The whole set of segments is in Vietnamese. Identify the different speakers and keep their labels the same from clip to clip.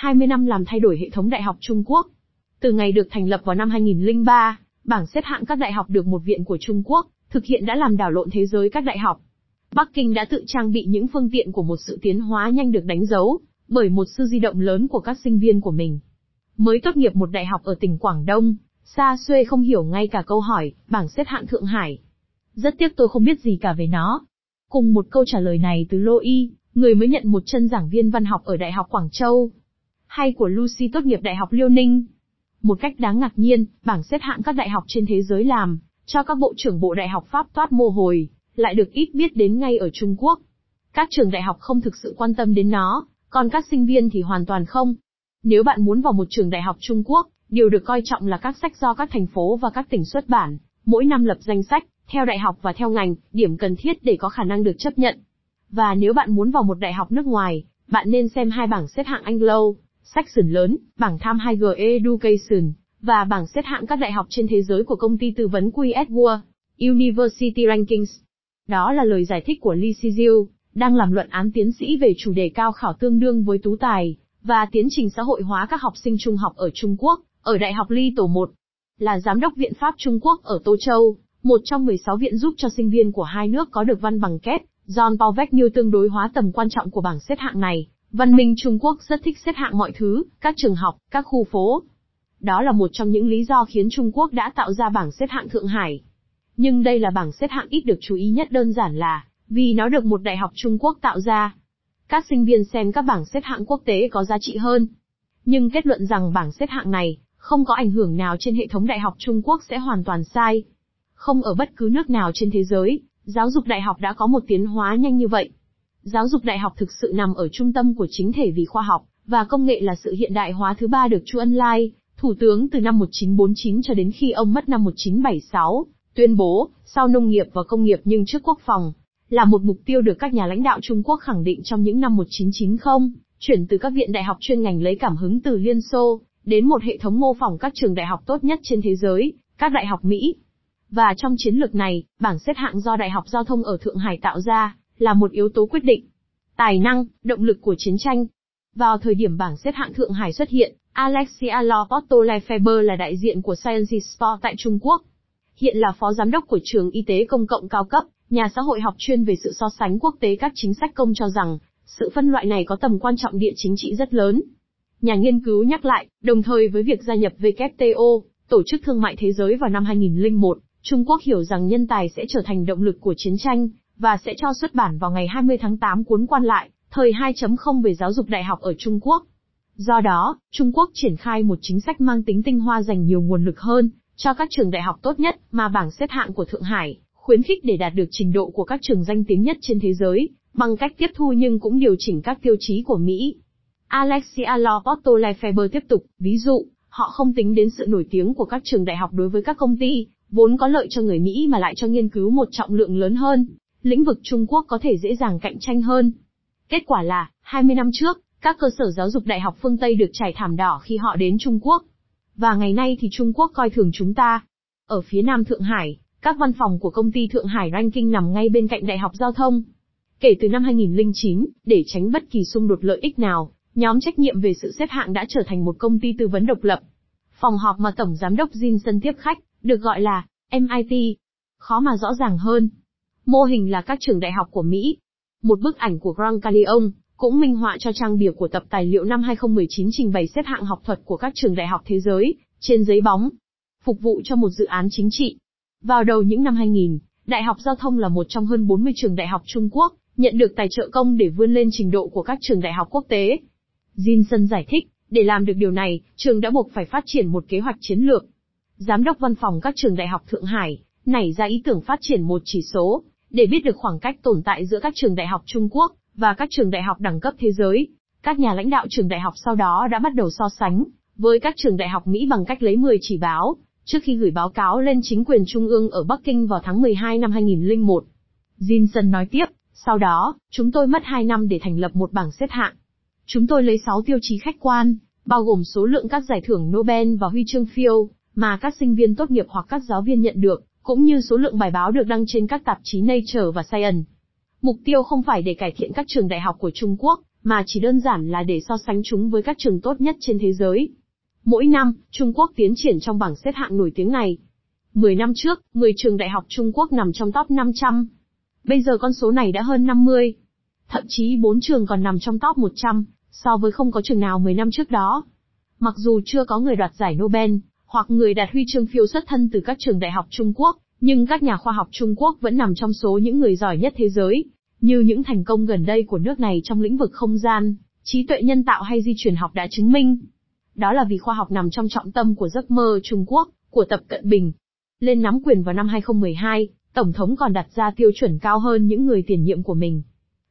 Speaker 1: 20 năm làm thay đổi hệ thống đại học Trung Quốc. Từ ngày được thành lập vào năm 2003, bảng xếp hạng các đại học được một viện của Trung Quốc thực hiện đã làm đảo lộn thế giới các đại học. Bắc Kinh đã tự trang bị những phương tiện của một sự tiến hóa nhanh được đánh dấu bởi một sư di động lớn của các sinh viên của mình. Mới tốt nghiệp một đại học ở tỉnh Quảng Đông, Sa Xuê không hiểu ngay cả câu hỏi, bảng xếp hạng Thượng Hải. Rất tiếc tôi không biết gì cả về nó. Cùng một câu trả lời này từ Lô Y, người mới nhận một chân giảng viên văn học ở Đại học Quảng Châu. Hay của Lucy tốt nghiệp Đại học Liêu Ninh. Một cách đáng ngạc nhiên, bảng xếp hạng các đại học trên thế giới làm, cho các bộ trưởng bộ đại học Pháp toát mồ hồi, lại được ít biết đến ngay ở Trung Quốc. Các trường đại học không thực sự quan tâm đến nó, còn các sinh viên thì hoàn toàn không. Nếu bạn muốn vào một trường đại học Trung Quốc, điều được coi trọng là các sách do các thành phố và các tỉnh xuất bản, mỗi năm lập danh sách, theo đại học và theo ngành, điểm cần thiết để có khả năng được chấp nhận. Và nếu bạn muốn vào một đại học nước ngoài, bạn nên xem hai bảng xếp hạng Anglo, Section lớn, bảng tham 2G Education, và bảng xếp hạng các đại học trên thế giới của công ty tư vấn QS World University Rankings. Đó là lời giải thích của Lee Sijiu, đang làm luận án tiến sĩ về chủ đề cao khảo tương đương với tú tài, và tiến trình xã hội hóa các học sinh trung học ở Trung Quốc, ở Đại học Ly Tổ 1. Là giám đốc viện Pháp Trung Quốc ở Tô Châu, một trong 16 viện giúp cho sinh viên của hai nước có được văn bằng kép, John Paul như tương đối hóa tầm quan trọng của bảng xếp hạng này. Văn minh Trung Quốc rất thích xếp hạng mọi thứ, các trường học, các khu phố. Đó là một trong những lý do khiến Trung Quốc đã tạo ra bảng xếp hạng Thượng Hải. Nhưng đây là bảng xếp hạng ít được chú ý nhất đơn giản là, vì nó được một đại học Trung Quốc tạo ra. Các sinh viên xem các bảng xếp hạng quốc tế có giá trị hơn. Nhưng kết luận rằng bảng xếp hạng này, không có ảnh hưởng nào trên hệ thống đại học Trung Quốc sẽ hoàn toàn sai. Không ở bất cứ nước nào trên thế giới, giáo dục đại học đã có một tiến hóa nhanh như vậy. Giáo dục đại học thực sự nằm ở trung tâm của chính thể vì khoa học, và công nghệ là sự hiện đại hóa thứ ba được Chu Ân Lai, Thủ tướng từ năm 1949 cho đến khi ông mất năm 1976, tuyên bố, sau nông nghiệp và công nghiệp nhưng trước quốc phòng, là một mục tiêu được các nhà lãnh đạo Trung Quốc khẳng định trong những năm 1990, chuyển từ các viện đại học chuyên ngành lấy cảm hứng từ Liên Xô, đến một hệ thống mô phỏng các trường đại học tốt nhất trên thế giới, các đại học Mỹ. Và trong chiến lược này, bảng xếp hạng do Đại học Giao thông ở Thượng Hải tạo ra, là một yếu tố quyết định. Tài năng, động lực của chiến tranh. Vào thời điểm bảng xếp hạng Thượng Hải xuất hiện, Alexia Lopoto Lefebvre là đại diện của Science Sport tại Trung Quốc. Hiện là phó giám đốc của trường y tế công cộng cao cấp, Nhà xã hội học chuyên về sự so sánh quốc tế các chính sách công cho rằng, sự phân loại này có tầm quan trọng địa chính trị rất lớn. Nhà nghiên cứu nhắc lại, đồng thời với việc gia nhập WTO, Tổ chức Thương mại Thế giới vào năm 2001, Trung Quốc hiểu rằng nhân tài sẽ trở thành động lực của chiến tranh, và sẽ cho xuất bản vào ngày 20 tháng 8 cuốn quan lại, thời 2.0 về giáo dục đại học ở Trung Quốc. Do đó, Trung Quốc triển khai một chính sách mang tính tinh hoa dành nhiều nguồn lực hơn, cho các trường đại học tốt nhất, mà bảng xếp hạng của Thượng Hải, khuyến khích để đạt được trình độ của các trường danh tiếng nhất trên thế giới, bằng cách tiếp thu nhưng cũng điều chỉnh các tiêu chí của Mỹ. Alexia Lopoto Lefebvre tiếp tục, ví dụ, họ không tính đến sự nổi tiếng của các trường đại học đối với các công ty, vốn có lợi cho người Mỹ mà lại cho nghiên cứu một trọng lượng lớn hơn. Lĩnh vực Trung Quốc có thể dễ dàng cạnh tranh hơn. Kết quả là, 20 năm trước, các cơ sở giáo dục đại học phương Tây được trải thảm đỏ khi họ đến Trung Quốc. Và ngày nay thì Trung Quốc coi thường chúng ta. Ở phía nam Thượng Hải, các văn phòng của công ty Thượng Hải Ranking nằm ngay bên cạnh Đại học Giao thông. Kể từ năm 2009, để tránh bất kỳ xung đột lợi ích nào, nhóm trách nhiệm về sự xếp hạng đã trở thành một công ty tư vấn độc lập. Phòng họp mà Tổng Giám đốc Jin Sân tiếp khách, được gọi là MIT. Khó mà rõ ràng hơn. Mô hình là các trường đại học của Mỹ. Một bức ảnh của Grand Canyon cũng minh họa cho trang bìa của tập tài liệu năm 2019 trình bày xếp hạng học thuật của các trường đại học thế giới, trên giấy bóng. Phục vụ cho một dự án chính trị. Vào đầu những năm 2000, Đại học Giao thông là một trong hơn 40 trường đại học Trung Quốc, nhận được tài trợ công để vươn lên trình độ của các trường đại học quốc tế. Jin Sun giải thích, để làm được điều này, trường đã buộc phải phát triển một kế hoạch chiến lược. Giám đốc văn phòng các trường đại học Thượng Hải, nảy ra ý tưởng phát triển một chỉ số, để biết được khoảng cách tồn tại giữa các trường đại học Trung Quốc, và các trường đại học đẳng cấp thế giới. Các nhà lãnh đạo trường đại học sau đó đã bắt đầu so sánh, với các trường đại học Mỹ bằng cách lấy 10 chỉ báo, trước khi gửi báo cáo lên chính quyền trung ương ở Bắc Kinh vào tháng 12 năm 2001. Jinson nói tiếp, sau đó, chúng tôi mất 2 năm để thành lập một bảng xếp hạng. Chúng tôi lấy 6 tiêu chí khách quan, bao gồm số lượng các giải thưởng Nobel và huy chương phiêu, mà các sinh viên tốt nghiệp hoặc các giáo viên nhận được, cũng như số lượng bài báo được đăng trên các tạp chí Nature và Science. Mục tiêu không phải để cải thiện các trường đại học của Trung Quốc, mà chỉ đơn giản là để so sánh chúng với các trường tốt nhất trên thế giới. Mỗi năm, Trung Quốc tiến triển trong bảng xếp hạng nổi tiếng này. 10 năm trước, 10 trường đại học Trung Quốc nằm trong top 500. Bây giờ con số này đã hơn 50. Thậm chí 4 trường còn nằm trong top 100, so với không có trường nào 10 năm trước đó. Mặc dù chưa có người đoạt giải Nobel, hoặc người đạt huy chương phiêu xuất thân từ các trường đại học Trung Quốc, nhưng các nhà khoa học Trung Quốc vẫn nằm trong số những người giỏi nhất thế giới, như những thành công gần đây của nước này trong lĩnh vực không gian, trí tuệ nhân tạo hay di truyền học đã chứng minh. Đó là vì khoa học nằm trong trọng tâm của giấc mơ Trung Quốc, của Tập Cận Bình. Lên nắm quyền vào năm 2012, Tổng thống còn đặt ra tiêu chuẩn cao hơn những người tiền nhiệm của mình.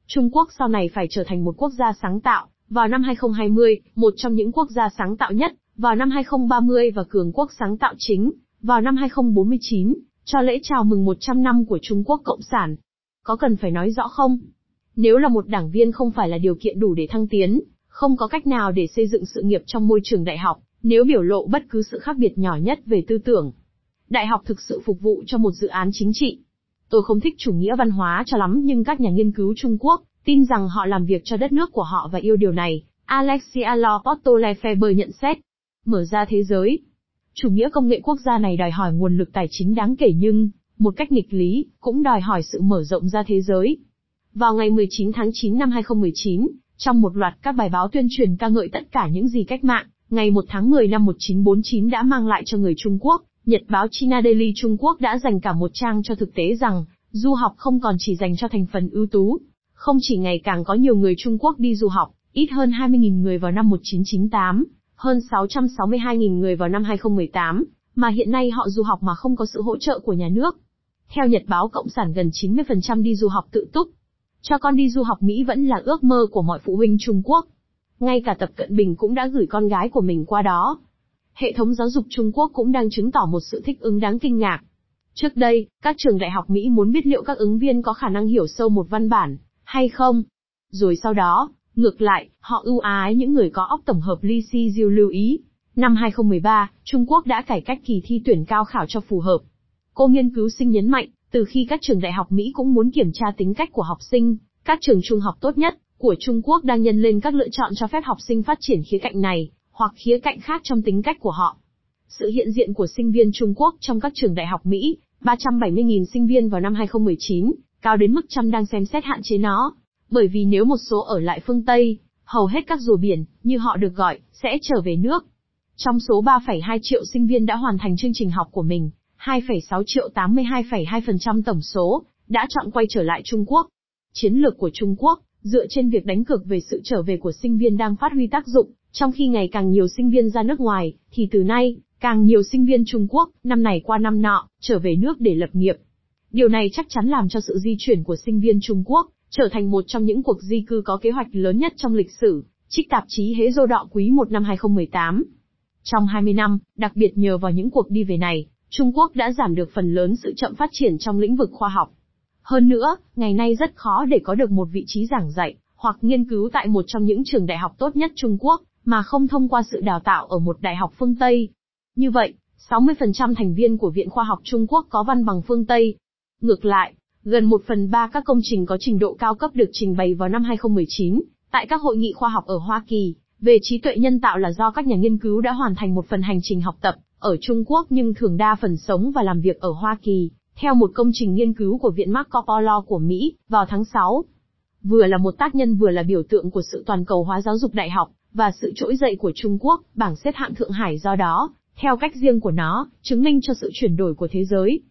Speaker 1: Trung Quốc sau này phải trở thành một quốc gia sáng tạo, vào năm 2020, một trong những quốc gia sáng tạo nhất, vào năm 2030 và cường quốc sáng tạo chính, vào năm 2049, cho lễ chào mừng 100 năm của Trung Quốc Cộng sản. Có cần phải nói rõ không? Nếu là một đảng viên không phải là điều kiện đủ để thăng tiến, không có cách nào để xây dựng sự nghiệp trong môi trường đại học, nếu biểu lộ bất cứ sự khác biệt nhỏ nhất về tư tưởng. Đại học thực sự phục vụ cho một dự án chính trị. Tôi không thích chủ nghĩa văn hóa cho lắm nhưng các nhà nghiên cứu Trung Quốc tin rằng họ làm việc cho đất nước của họ và yêu điều này. Alexia Lopoto Lefebvre nhận xét. Mở ra thế giới. Chủ nghĩa công nghệ quốc gia này đòi hỏi nguồn lực tài chính đáng kể nhưng, một cách nghịch lý, cũng đòi hỏi sự mở rộng ra thế giới. Vào ngày 19 tháng 9 năm 2019, trong một loạt các bài báo tuyên truyền ca ngợi tất cả những gì cách mạng, ngày 1 tháng 10 năm 1949 đã mang lại cho người Trung Quốc, Nhật báo China Daily Trung Quốc đã dành cả một trang cho thực tế rằng, du học không còn chỉ dành cho thành phần ưu tú. Không chỉ ngày càng có nhiều người Trung Quốc đi du học, ít hơn 20.000 người vào năm 1998, hơn 662.000 người vào năm 2018, mà hiện nay họ du học mà không có sự hỗ trợ của nhà nước. Theo Nhật báo Cộng sản gần 90% đi du học tự túc. Cho con đi du học Mỹ vẫn là ước mơ của mọi phụ huynh Trung Quốc. Ngay cả Tập Cận Bình cũng đã gửi con gái của mình qua đó. Hệ thống giáo dục Trung Quốc cũng đang chứng tỏ một sự thích ứng đáng kinh ngạc. Trước đây, các trường đại học Mỹ muốn biết liệu các ứng viên có khả năng hiểu sâu một văn bản, hay không. Rồi sau đó, ngược lại, họ ưu ái những người có óc tổng hợp Li Si Diêu lưu ý. Năm 2013, Trung Quốc đã cải cách kỳ thi tuyển cao khảo cho phù hợp. Cô nghiên cứu sinh nhấn mạnh, từ khi các trường đại học Mỹ cũng muốn kiểm tra tính cách của học sinh, các trường trung học tốt nhất của Trung Quốc đang nhân lên các lựa chọn cho phép học sinh phát triển khía cạnh này, hoặc khía cạnh khác trong tính cách của họ. Sự hiện diện của sinh viên Trung Quốc trong các trường đại học Mỹ, 370.000 sinh viên vào năm 2019, cao đến mức trăm đang xem xét hạn chế nó. Bởi vì nếu một số ở lại phương Tây, hầu hết các rùa biển, như họ được gọi, sẽ trở về nước. Trong số 3,2 triệu sinh viên đã hoàn thành chương trình học của mình, 2,6 triệu 82,2% tổng số, đã chọn quay trở lại Trung Quốc. Chiến lược của Trung Quốc, dựa trên việc đánh cược về sự trở về của sinh viên đang phát huy tác dụng, trong khi ngày càng nhiều sinh viên ra nước ngoài, thì từ nay, càng nhiều sinh viên Trung Quốc, năm này qua năm nọ, trở về nước để lập nghiệp. Điều này chắc chắn làm cho sự di chuyển của sinh viên Trung Quốc, trở thành một trong những cuộc di cư có kế hoạch lớn nhất trong lịch sử, trích tạp chí Hế Dô Đọ Quý 1 năm 2018. Trong 20 năm, đặc biệt nhờ vào những cuộc đi về này, Trung Quốc đã giảm được phần lớn sự chậm phát triển trong lĩnh vực khoa học. Hơn nữa, ngày nay rất khó để có được một vị trí giảng dạy, hoặc nghiên cứu tại một trong những trường đại học tốt nhất Trung Quốc, mà không thông qua sự đào tạo ở một đại học phương Tây. Như vậy, 60% thành viên của Viện Khoa học Trung Quốc có văn bằng phương Tây. Ngược lại, gần 1 phần 3 các công trình có trình độ cao cấp được trình bày vào năm 2019, tại các hội nghị khoa học ở Hoa Kỳ, về trí tuệ nhân tạo là do các nhà nghiên cứu đã hoàn thành một phần hành trình học tập, ở Trung Quốc nhưng thường đa phần sống và làm việc ở Hoa Kỳ, theo một công trình nghiên cứu của Viện Marco Polo của Mỹ, vào tháng 6. Vừa là một tác nhân vừa là biểu tượng của sự toàn cầu hóa giáo dục đại học, và sự trỗi dậy của Trung Quốc, bảng xếp hạng Thượng Hải do đó, theo cách riêng của nó, chứng minh cho sự chuyển đổi của thế giới.